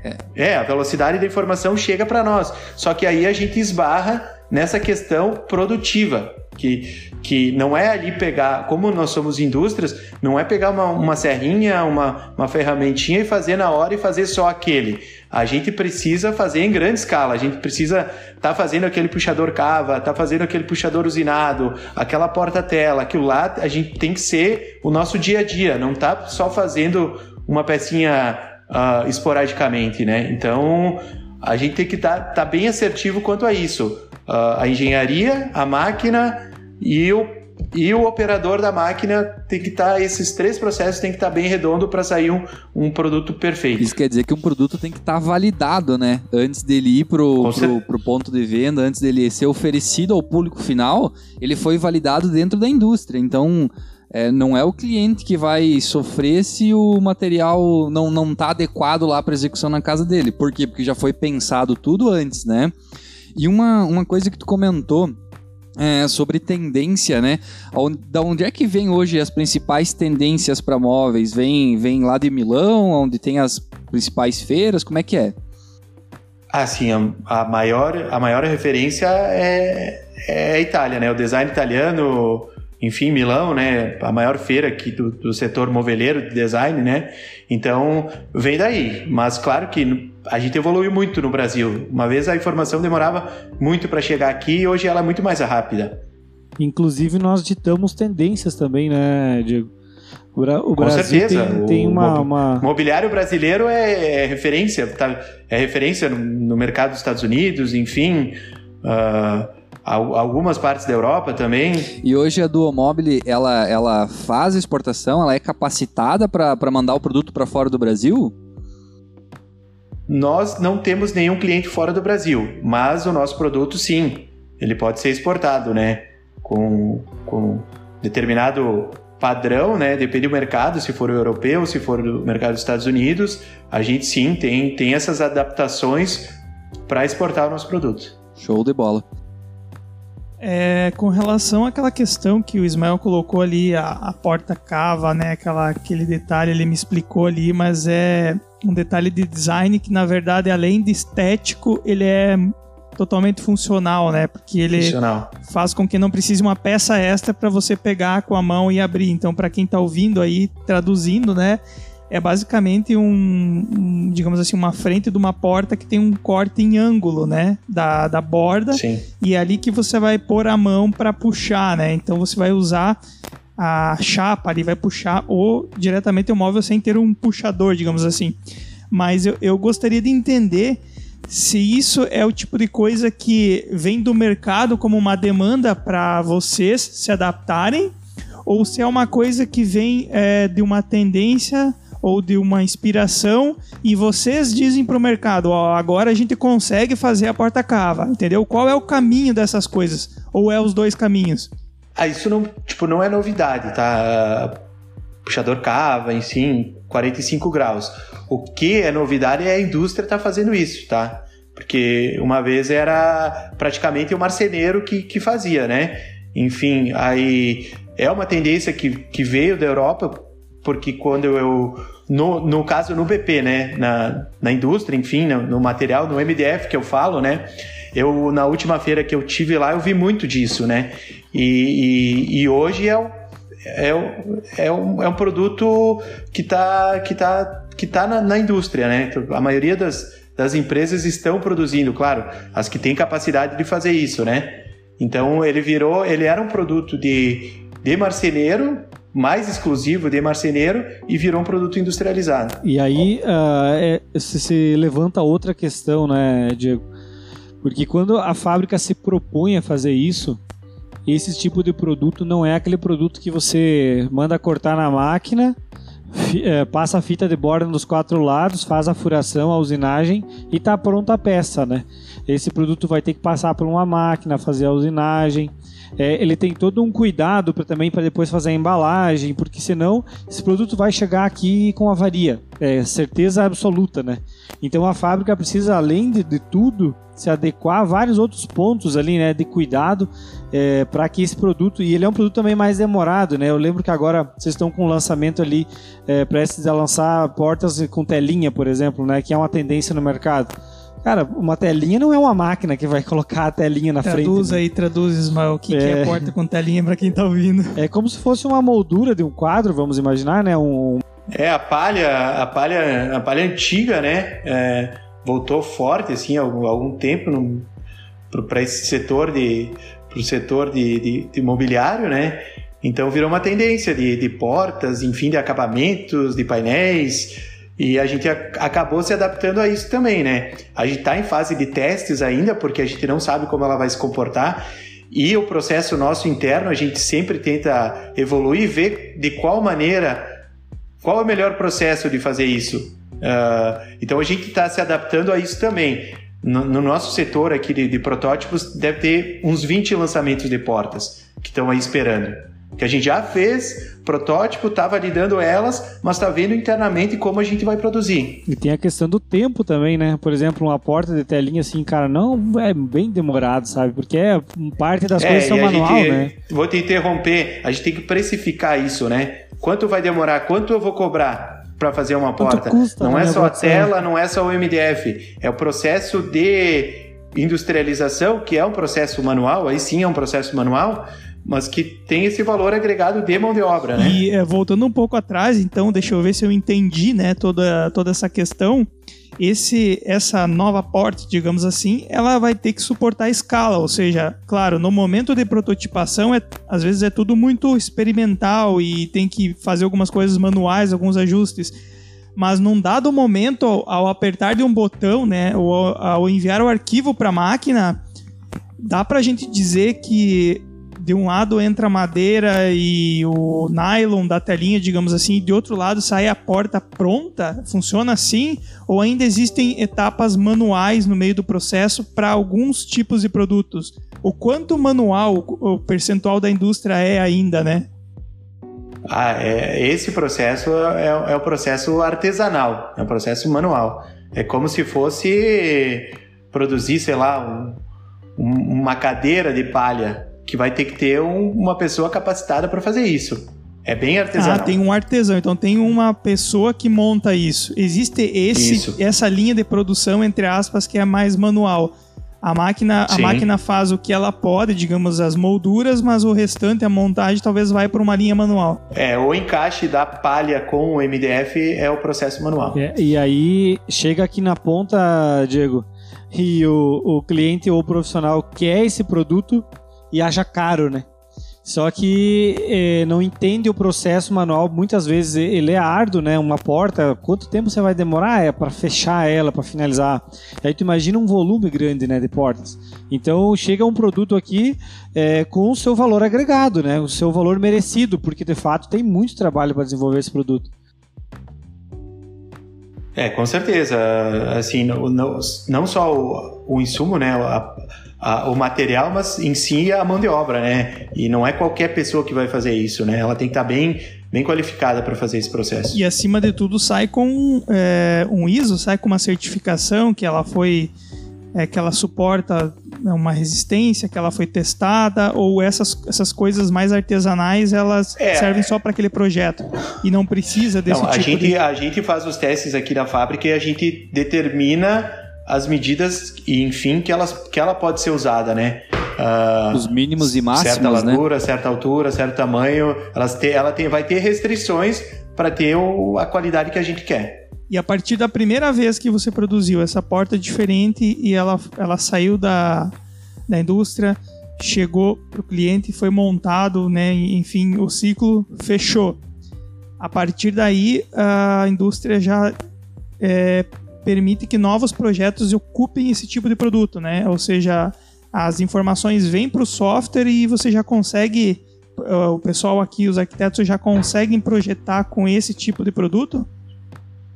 É, é a velocidade da informação chega para nós. Só que aí a gente esbarra nessa questão produtiva que, que não é ali pegar, como nós somos indústrias, não é pegar uma, uma serrinha, uma, uma ferramentinha e fazer na hora e fazer só aquele. A gente precisa fazer em grande escala, a gente precisa estar tá fazendo aquele puxador cava, tá fazendo aquele puxador usinado, aquela porta-tela, aquilo lá a gente tem que ser o nosso dia a dia, não tá só fazendo uma pecinha uh, esporadicamente, né? Então a gente tem que estar tá, tá bem assertivo quanto a isso. A engenharia, a máquina e o, e o operador da máquina tem que estar, tá, esses três processos tem que estar tá bem redondo para sair um, um produto perfeito. Isso quer dizer que um produto tem que estar tá validado, né? Antes dele ir pro, pro, pro, ponto de venda, antes dele ser oferecido ao público final, ele foi validado dentro da indústria. Então, é, não é o cliente que vai sofrer se o material não, não tá adequado lá para execução na casa dele. Por quê? Porque já foi pensado tudo antes, né? E uma, uma coisa que tu comentou é, sobre tendência, né? Da onde é que vem hoje as principais tendências para móveis? Vem, vem lá de Milão, onde tem as principais feiras? Como é que é? Ah, sim, a, a maior, a maior referência é, é a Itália, né? O design italiano, enfim, Milão, né? A maior feira aqui do, do setor moveleiro de design, né? Então, vem daí. Mas claro que a gente evoluiu muito no Brasil. Uma vez a informação demorava muito para chegar aqui e hoje ela é muito mais rápida. Inclusive, nós ditamos tendências também, né, Diego? O, Bra o Com certeza. Tem, tem uma, uma, O mobiliário brasileiro é, é referência, tá? é referência no, no, mercado dos Estados Unidos, enfim. Uh, algumas partes da Europa também. E hoje a Duomobile, ela, ela faz exportação, ela é capacitada para mandar o produto para fora do Brasil? Nós não temos nenhum cliente fora do Brasil, mas o nosso produto sim, ele pode ser exportado, né? Com, com determinado padrão, né? Depende do mercado, se for o europeu, se for do mercado dos Estados Unidos, a gente sim tem, tem essas adaptações para exportar o nosso produto. Show de bola. É, com relação àquela questão que o Ismael colocou ali, a, a porta cava, né? Aquela, aquele detalhe ele me explicou ali, mas é um detalhe de design que, na verdade, além de estético, ele é totalmente funcional, né? Porque ele funcional. faz com que não precise uma peça extra para você pegar com a mão e abrir. Então, para quem está ouvindo aí, traduzindo, né? É basicamente um, um, digamos assim, uma frente de uma porta que tem um corte em ângulo, né, da, da borda. Sim. E é ali que você vai pôr a mão para puxar, né? Então você vai usar a chapa ali, vai puxar ou diretamente o móvel sem ter um puxador, digamos assim. Mas eu, eu gostaria de entender se isso é o tipo de coisa que vem do mercado como uma demanda para vocês se adaptarem ou se é uma coisa que vem é, de uma tendência ou de uma inspiração e vocês dizem para o mercado, ó, agora a gente consegue fazer a porta cava, entendeu? Qual é o caminho dessas coisas? Ou é os dois caminhos? Ah, isso não, tipo, não é novidade, tá? Puxador cava, enfim, 45 graus. O que é novidade é a indústria tá fazendo isso, tá? Porque uma vez era praticamente o marceneiro que, que fazia, né? Enfim, aí é uma tendência que, que veio da Europa, porque quando eu. No, no caso, no BP, né? Na, na indústria, enfim, no, no material, no MDF que eu falo, né? Eu, na última feira que eu tive lá, eu vi muito disso, né? E, e, e hoje é, é, é, um, é um produto que está que tá, que tá na, na indústria, né? A maioria das, das empresas estão produzindo, claro, as que têm capacidade de fazer isso, né? Então ele virou, ele era um produto de, de marceneiro mais exclusivo de marceneiro e virou um produto industrializado. E aí uh, é, se, levanta outra questão, né, Diego? Porque quando a fábrica se propõe a fazer isso, esse tipo de produto não é aquele produto que você manda cortar na máquina, é, passa a fita de borda nos quatro lados, faz a furação, a usinagem e está pronta a peça, né? Esse produto vai ter que passar por uma máquina, fazer a usinagem, é, ele tem todo um cuidado para também para depois fazer a embalagem, porque senão esse produto vai chegar aqui com avaria, é certeza absoluta, né? Então a fábrica precisa, além de, de tudo, se adequar a vários outros pontos ali, né, de cuidado é, para que esse produto e ele é um produto também mais demorado, né? Eu lembro que agora vocês estão com um lançamento ali é, prestes a lançar portas com telinha, por exemplo, né, que é uma tendência no mercado. Cara, uma telinha não é uma máquina que vai colocar a telinha na traduz frente. Traduz né? aí, traduz, Ismael, o que é... que é porta com telinha para quem tá ouvindo. É como se fosse uma moldura de um quadro, vamos imaginar, né? Um... É, a palha, a palha, a palha antiga, né? É, voltou forte, assim, há algum, algum tempo para esse setor de pro setor de, de, de imobiliário, né? Então virou uma tendência de, de portas, enfim, de acabamentos, de painéis, e a gente acabou se adaptando a isso também, né? A gente está em fase de testes ainda, porque a gente não sabe como ela vai se comportar. E o processo nosso interno, a gente sempre tenta evoluir e ver de qual maneira, qual é o melhor processo de fazer isso. Uh, então a gente está se adaptando a isso também. No, no nosso setor aqui de, de, protótipos, deve ter uns 20 lançamentos de portas que estão aí esperando que a gente já fez protótipo, está validando elas, mas está vendo internamente como a gente vai produzir. E tem a questão do tempo também, né? Por exemplo, uma porta de telinha assim, cara, não é bem demorado, sabe? Porque é parte das é, coisas são manual, gente, né? Vou te interromper, a gente tem que precificar isso, né? Quanto vai demorar? Quanto eu vou cobrar? para fazer uma porta. Custa, não é só a tela, não é só o MDF, é o processo de industrialização, que é um processo manual, aí sim é um processo manual, mas que tem esse valor agregado de mão de obra, né? E é, voltando um pouco atrás, então, deixa eu ver se eu entendi, né, toda, toda essa questão. Esse, essa nova porta, digamos assim, ela vai ter que suportar a escala, ou seja, claro, no momento de prototipação, é, às vezes é tudo muito experimental e tem que fazer algumas coisas manuais, alguns ajustes mas num dado momento, ao apertar de um botão, né, ou ao enviar o arquivo para a máquina, dá para a gente dizer que de um lado entra a madeira e o nylon da telinha, digamos assim, e de outro lado sai a porta pronta? Funciona assim? Ou ainda existem etapas manuais no meio do processo para alguns tipos de produtos? O quanto manual o percentual da indústria é ainda, né? Ah, é, esse processo é, é o processo artesanal, é o processo manual. É como se fosse produzir, sei lá, um, uma cadeira de palha que vai ter que ter um, uma pessoa capacitada para fazer isso. É bem artesanal. Ah, tem um artesão, então tem uma pessoa que monta isso. Existe esse, isso. essa linha de produção, entre aspas, que é mais manual. A máquina, a máquina faz o que ela pode, digamos, as molduras, mas o restante, a montagem, talvez vai para uma linha manual. É, o encaixe da palha com o MDF é o processo manual. É, e aí, chega aqui na ponta, Diego, e o, o cliente ou o profissional quer esse produto e acha caro, né? Só que é, não entende o processo manual, muitas vezes ele é árduo, né? Uma porta, quanto tempo você vai demorar é para fechar ela, para finalizar? Aí tu imagina um volume grande, né, de portas. Então chega um produto aqui é, com o seu valor agregado, né? O seu valor merecido, porque de fato tem muito trabalho para desenvolver esse produto. É, com certeza. Assim, não, não, não só o, o insumo, né? A, a, o material, mas em si a mão de obra, né? E não é qualquer pessoa que vai fazer isso, né? Ela tem que estar bem, bem qualificada para fazer esse processo. E acima de tudo sai com é, um ISO, sai com uma certificação que ela foi é, que ela suporta né, uma resistência, que ela foi testada, ou essas, essas coisas mais artesanais elas é. servem só para aquele projeto e não precisa desse não, tipo a gente, de... A gente faz os testes aqui na fábrica e a gente determina as medidas e enfim que, elas, que ela pode ser usada, né? Uh, Os mínimos e máximos, certa né? largura, né? certa altura, certo tamanho, elas te, ela tem, vai ter restrições para ter o, a qualidade que a gente quer. E a partir da primeira vez que você produziu essa porta diferente e ela, ela saiu da, da indústria, chegou para o cliente, foi montado, né? Enfim, o ciclo fechou. A partir daí, a indústria já é, permite que novos projetos ocupem esse tipo de produto, né? Ou seja, as informações vêm para o software e você já consegue, o pessoal aqui, os arquitetos já conseguem projetar com esse tipo de produto?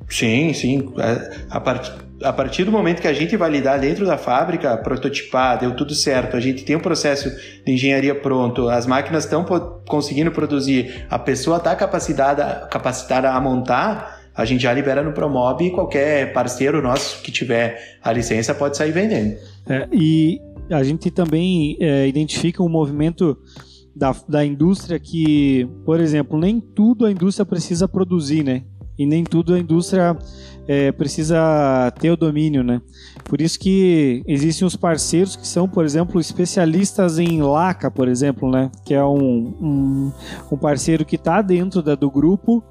Sim, sim. É, a, part, a partir do momento que a gente validar dentro da fábrica, prototipar, deu tudo certo, a gente tem um processo de engenharia pronto, as máquinas estão conseguindo produzir, a pessoa está capacitada, capacitada a montar, a gente já libera no Promob e qualquer parceiro nosso que tiver a licença pode sair vendendo. É, e a gente também é, identifica um movimento da, da indústria que, por exemplo, nem tudo a indústria precisa produzir, né? E nem tudo a indústria é, precisa ter o domínio, né? Por isso que existem os parceiros que são, por exemplo, especialistas em laca, por exemplo, né? Que é um, um, um parceiro que está dentro da, do grupo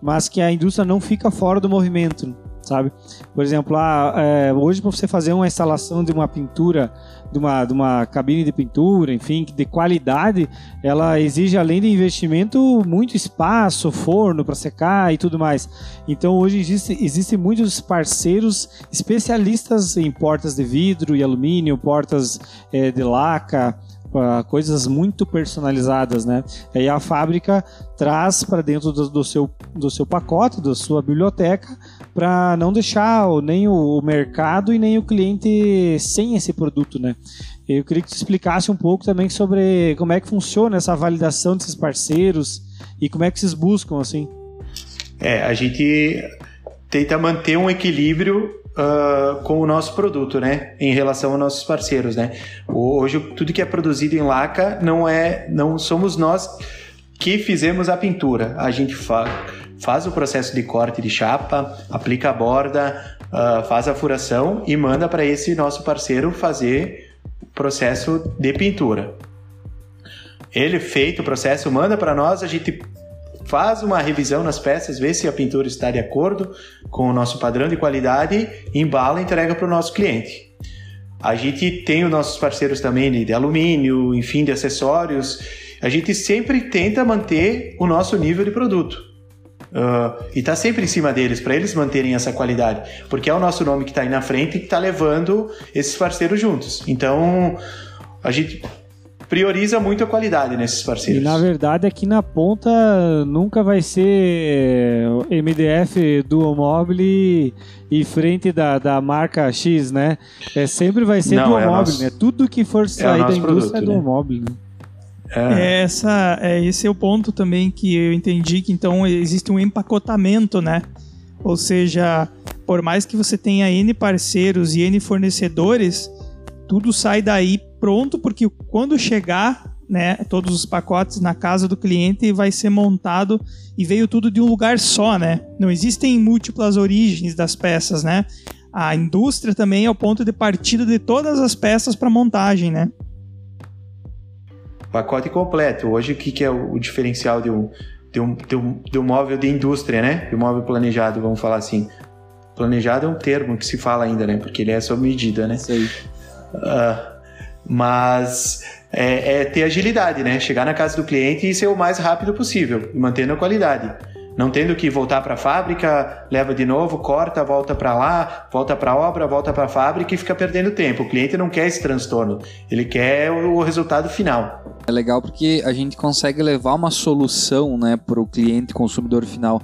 mas que a indústria não fica fora do movimento, sabe? Por exemplo, ah, é, hoje para você fazer uma instalação de uma pintura, de uma, de uma cabine de pintura, enfim, de qualidade, ela exige além de investimento muito espaço, forno para secar e tudo mais. Então hoje existe, existem muitos parceiros especialistas em portas de vidro e alumínio, portas é, de laca, coisas muito personalizadas, né? E aí a fábrica traz para dentro do, do, seu, do seu pacote, da sua biblioteca, para não deixar nem o mercado e nem o cliente sem esse produto, né? Eu queria que você explicasse um pouco também sobre como é que funciona essa validação desses parceiros e como é que vocês buscam, assim. É, a gente tenta manter um equilíbrio uh, com o nosso produto, né? Em relação aos nossos parceiros, né? Hoje tudo que é produzido em laca não é, não somos nós que fizemos a pintura. A gente fa faz o processo de corte de chapa, aplica a borda, uh, faz a furação e manda para esse nosso parceiro fazer o processo de pintura. Ele feito o processo, manda para nós, a gente faz uma revisão nas peças, vê se a pintura está de acordo com o nosso padrão de qualidade, embala e entrega para o nosso cliente. A gente tem os nossos parceiros também de alumínio, enfim, de acessórios. A gente sempre tenta manter o nosso nível de produto. Uh, e está sempre em cima deles, para eles manterem essa qualidade. Porque é o nosso nome que está aí na frente e que está levando esses parceiros juntos. Então, a gente prioriza muito a qualidade nesses parceiros. E na verdade aqui na ponta nunca vai ser MDF Dual Mobile e frente da, da marca X, né? É, sempre vai ser Não, Dual é Mobile, nosso... né? Tudo que for é sair é da indústria produto, é Dual né? Mobile, né? É. Essa, é, esse é o ponto também que eu entendi que então existe um empacotamento, né? Ou seja, por mais que você tenha N parceiros e N fornecedores, tudo sai daí pronto, porque quando chegar né, todos os pacotes na casa do cliente e vai ser montado e veio tudo de um lugar só, né? Não existem múltiplas origens das peças, né? A indústria também é o ponto de partida de todas as peças para montagem, né? Pacote completo. Hoje, o que, que é o diferencial de um, de, um, de, um, de um móvel de indústria, né? De um móvel planejado, vamos falar assim. Planejado é um termo que se fala ainda, né? Porque ele é sob medida, né? Sei. Uh, mas é, é, ter agilidade, né? Chegar na casa do cliente e ser o mais rápido possível, mantendo a qualidade. Não tendo que voltar para a fábrica, leva de novo, corta, volta para lá, volta para a obra, volta para a fábrica e fica perdendo tempo. O cliente não quer esse transtorno, ele quer o resultado final. É legal porque a gente consegue levar uma solução né, para o cliente consumidor final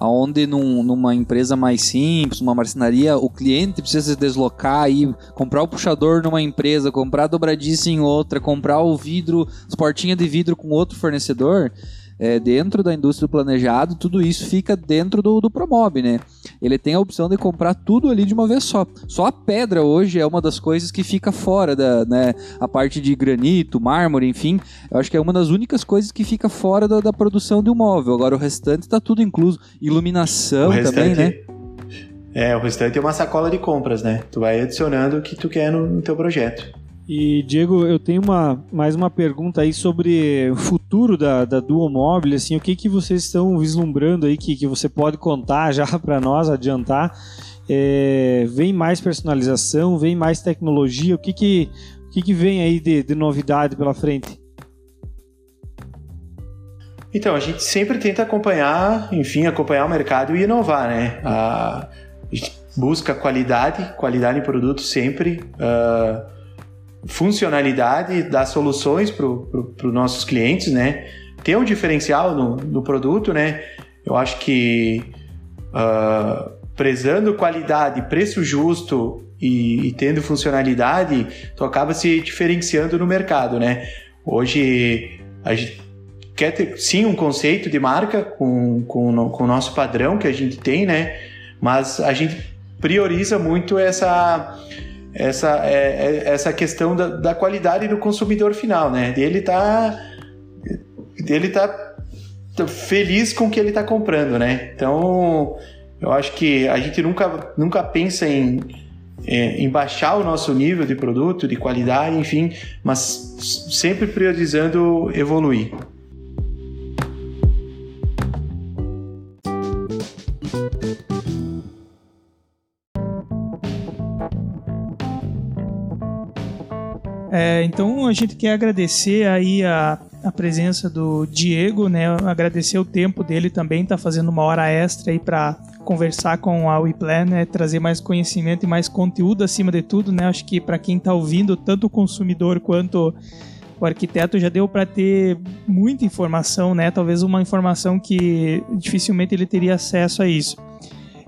onde num, numa empresa mais simples, uma marcenaria, o cliente precisa se deslocar e comprar o puxador numa empresa, comprar a dobradiça em outra, comprar o vidro, as portinhas de vidro com outro fornecedor é, dentro da indústria do planejado, tudo isso fica dentro do, do Promob, né? Ele tem a opção de comprar tudo ali de uma vez só. Só a pedra hoje é uma das coisas que fica fora da, né? A parte de granito, mármore, enfim, eu acho que é uma das únicas coisas que fica fora da, da produção de um móvel. Agora o restante está tudo incluso. Iluminação restante... também, né? É, o restante é uma sacola de compras, né? Tu vai adicionando o que tu quer no, no teu projeto. E, Diego, eu tenho uma, mais uma pergunta aí sobre o futuro da, da Dual Mobile, assim, o que, que vocês estão vislumbrando aí que, que você pode contar já para nós, adiantar? É, vem mais personalização, vem mais tecnologia, o que que, o que, que vem aí de, de novidade pela frente? Então, a gente sempre tenta acompanhar, enfim, acompanhar o mercado e inovar, né? A, gente busca qualidade, qualidade em produto sempre. Uh, funcionalidade, dar soluções para os nossos clientes, né? Ter um diferencial no, no produto, né? Eu acho que uh, prezando qualidade, preço justo e, e, tendo funcionalidade, tu acaba se diferenciando no mercado, né? Hoje a gente quer ter sim um conceito de marca com, com, com o nosso padrão que a gente tem, né? Mas a gente prioriza muito essa essa, é, é, essa questão da, da, qualidade do consumidor final, né? Ele tá, ele tá feliz com o que ele tá comprando, né? Então, eu acho que a gente nunca, nunca pensa em, em baixar o nosso nível de produto, de qualidade, enfim, mas sempre priorizando evoluir. É, então a gente quer agradecer aí a, a presença do Diego, né? Agradecer o tempo dele também, tá fazendo uma hora extra aí para conversar com a WePlan, né? Trazer mais conhecimento e mais conteúdo acima de tudo, né? Acho que para quem tá ouvindo, tanto o consumidor quanto o arquiteto já deu para ter muita informação, né? Talvez uma informação que dificilmente ele teria acesso a isso.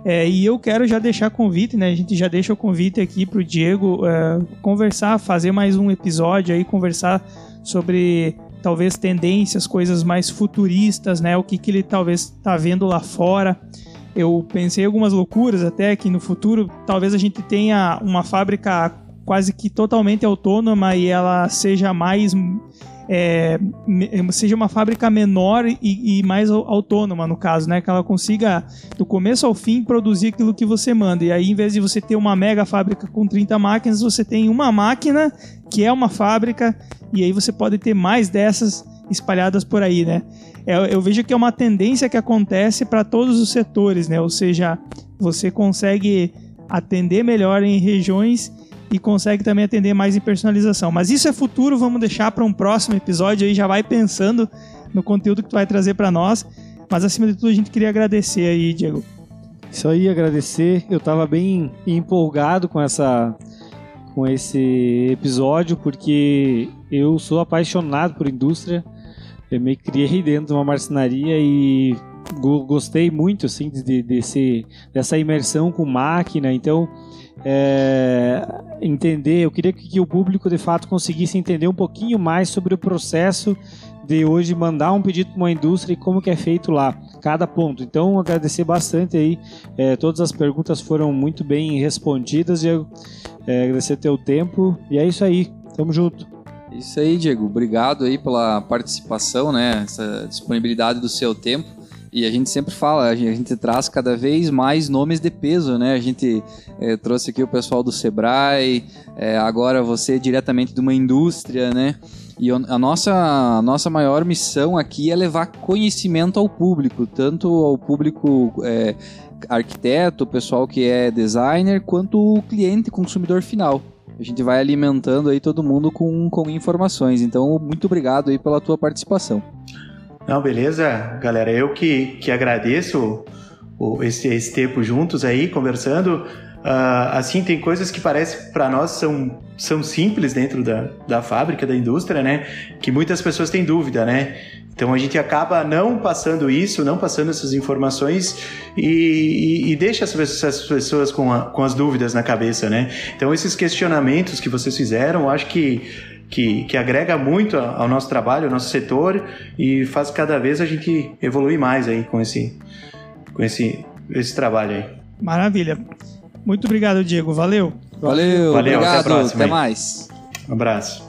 É, e eu quero já deixar convite, né? A gente já deixa o convite aqui para o Diego é, conversar, fazer mais um episódio aí, conversar sobre talvez tendências, coisas mais futuristas, né? O que, que ele talvez está vendo lá fora. Eu pensei algumas loucuras até que no futuro talvez a gente tenha uma fábrica quase que totalmente autônoma e ela seja mais é, seja uma fábrica menor e, e, mais autônoma, no caso, né? Que ela consiga, do começo ao fim, produzir aquilo que você manda. E aí, em vez de você ter uma mega fábrica com 30 máquinas, você tem uma máquina que é uma fábrica, e aí você pode ter mais dessas espalhadas por aí, né? Eu, é, eu vejo que é uma tendência que acontece para todos os setores, né? Ou seja, você consegue atender melhor em regiões e consegue também atender mais em personalização. Mas isso é futuro, vamos deixar para um próximo episódio aí, já vai pensando no conteúdo que tu vai trazer para nós. Mas acima de tudo, a gente queria agradecer aí, Diego. Isso aí, agradecer. Eu estava bem empolgado com essa com esse episódio porque eu sou apaixonado por indústria. Eu me criei dentro de uma marcenaria e gostei muito assim de, desse, dessa imersão com máquina. Então, é, entender, eu queria que o público de fato conseguisse entender um pouquinho mais sobre o processo de hoje mandar um pedido para uma indústria e como que é feito lá, cada ponto. Então, agradecer bastante aí, é, todas as perguntas foram muito bem respondidas, Diego. É, agradecer teu tempo e é isso aí, tamo junto. Isso aí, Diego. Obrigado aí pela participação, né? Essa disponibilidade do seu tempo. E a gente sempre fala, a gente, a gente traz cada vez mais nomes de peso, né? A gente é, trouxe aqui o pessoal do Sebrae, é, agora você diretamente de uma indústria, né? E a nossa, a nossa maior missão aqui é levar conhecimento ao público, tanto ao público é, arquiteto, pessoal que é designer, quanto o cliente, consumidor final. A gente vai alimentando aí todo mundo com, com informações. Então, muito obrigado aí pela tua participação. Não, beleza, galera. Eu que, que agradeço o, esse, esse tempo juntos aí, conversando. Uh, assim, tem coisas que parece para nós são, são simples dentro da, da fábrica, da indústria, né? Que muitas pessoas têm dúvida, né? Então a gente acaba não passando isso, não passando essas informações e, e, e deixa essas pessoas com, a, com as dúvidas na cabeça, né? Então esses questionamentos que vocês fizeram, acho que que, que agrega muito ao nosso trabalho, ao nosso setor e faz cada vez a gente evoluir mais aí com esse, com esse, esse trabalho aí. Maravilha. Muito obrigado, Diego. Valeu. Valeu, Valeu obrigado. Até, até mais. Um abraço.